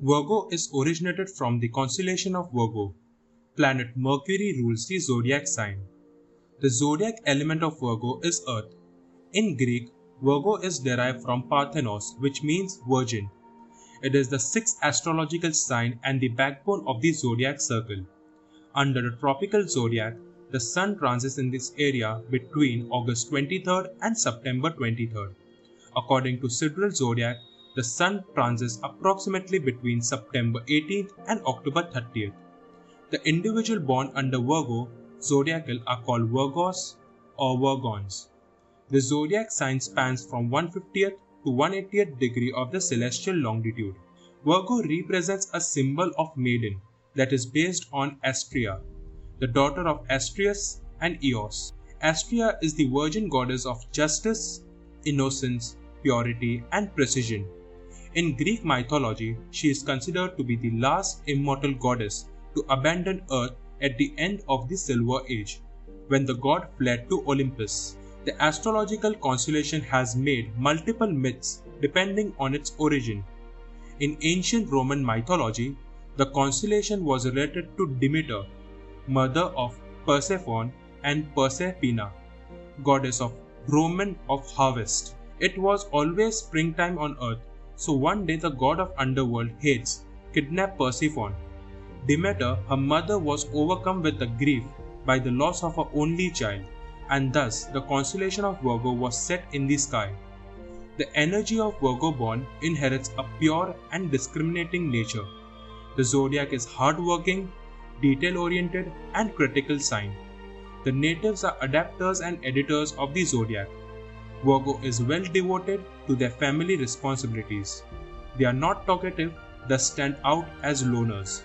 Virgo is originated from the constellation of Virgo. Planet Mercury rules the zodiac sign. The zodiac element of Virgo is Earth. In Greek, Virgo is derived from Parthenos, which means virgin. It is the sixth astrological sign and the backbone of the zodiac circle. Under the tropical zodiac, the sun transits in this area between August 23rd and September 23rd. According to sidereal zodiac, the sun transits approximately between September 18th and October 30th. The individual born under Virgo zodiacal are called Virgos or Virgoans. The zodiac sign spans from 150th to 180th degree of the celestial longitude. Virgo represents a symbol of maiden that is based on Astrea, the daughter of Astreus and Eos. Astrea is the virgin goddess of justice, innocence, purity, and precision. In Greek mythology, she is considered to be the last immortal goddess to abandon Earth at the end of the Silver Age, when the god fled to Olympus. The astrological constellation has made multiple myths depending on its origin. In ancient Roman mythology, the constellation was related to Demeter, mother of Persephone and Proserpina, goddess of Roman of harvest. It was always springtime on earth, so one day the god of underworld Hades kidnapped Persephone. Demeter, her mother, was overcome with the grief by the loss of her only child, and thus the constellation of Virgo was set in the sky. The energy of Virgo born inherits a pure and discriminating nature. The zodiac is hardworking, detail oriented, and critical sign. The natives are adapters and editors of the zodiac. Virgo is well devoted to their family responsibilities. They are not talkative, thus stand out as loners.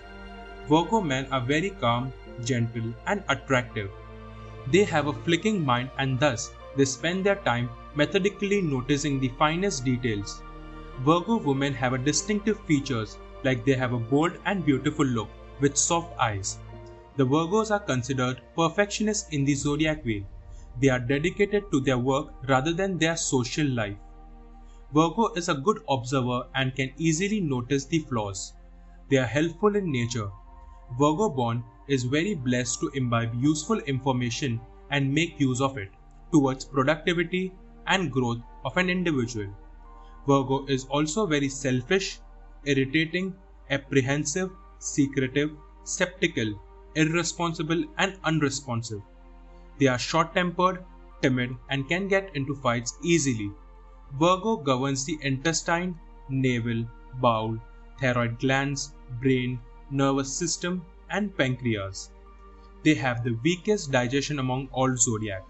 Virgo men are very calm, gentle, and attractive. They have a flicking mind and thus they spend their time methodically noticing the finest details. Virgo women have distinctive features like they have a bold and beautiful look with soft eyes. The Virgos are considered perfectionists in the zodiac way. They are dedicated to their work rather than their social life. Virgo is a good observer and can easily notice the flaws. They are helpful in nature. Virgo born is very blessed to imbibe useful information and make use of it towards productivity and growth of an individual. Virgo is also very selfish, irritating, apprehensive, secretive, skeptical, irresponsible, and unresponsive. They are short tempered, timid, and can get into fights easily. Virgo governs the intestine, navel, bowel, thyroid glands, brain, nervous system, and pancreas. They have the weakest digestion among all zodiac.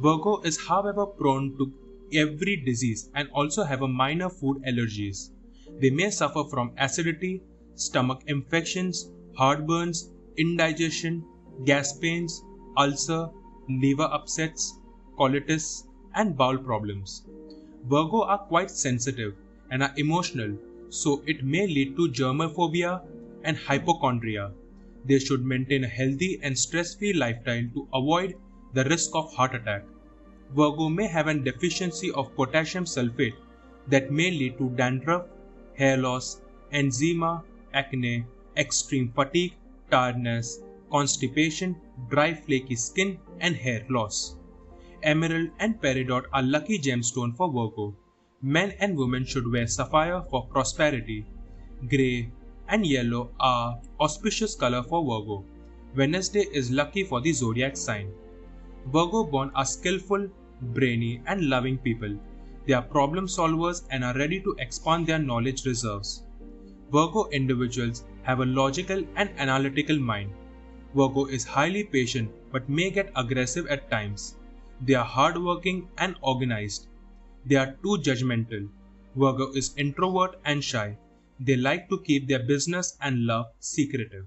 Virgo is, however, prone to every disease and also have a minor food allergies. They may suffer from acidity, stomach infections, heartburns, indigestion, gas pains, ulcer, liver upsets, colitis, and bowel problems. Virgo are quite sensitive and are emotional, so it may lead to germophobia and hypochondria. They should maintain a healthy and stress free lifestyle to avoid the risk of heart attack. Virgo may have a deficiency of potassium sulfate that may lead to dandruff, hair loss, eczema, acne, extreme fatigue, tiredness, constipation, dry flaky skin, and hair loss. Emerald and peridot are lucky gemstone for Virgo. Men and women should wear sapphire for prosperity. Grey and yellow are auspicious color for Virgo. Wednesday is lucky for the zodiac sign. Virgo born are skillful, brainy, and loving people. They are problem solvers and are ready to expand their knowledge reserves. Virgo individuals have a logical and analytical mind. Virgo is highly patient but may get aggressive at times. They are hardworking and organized. They are too judgmental. Virgo is introvert and shy. They like to keep their business and love secretive.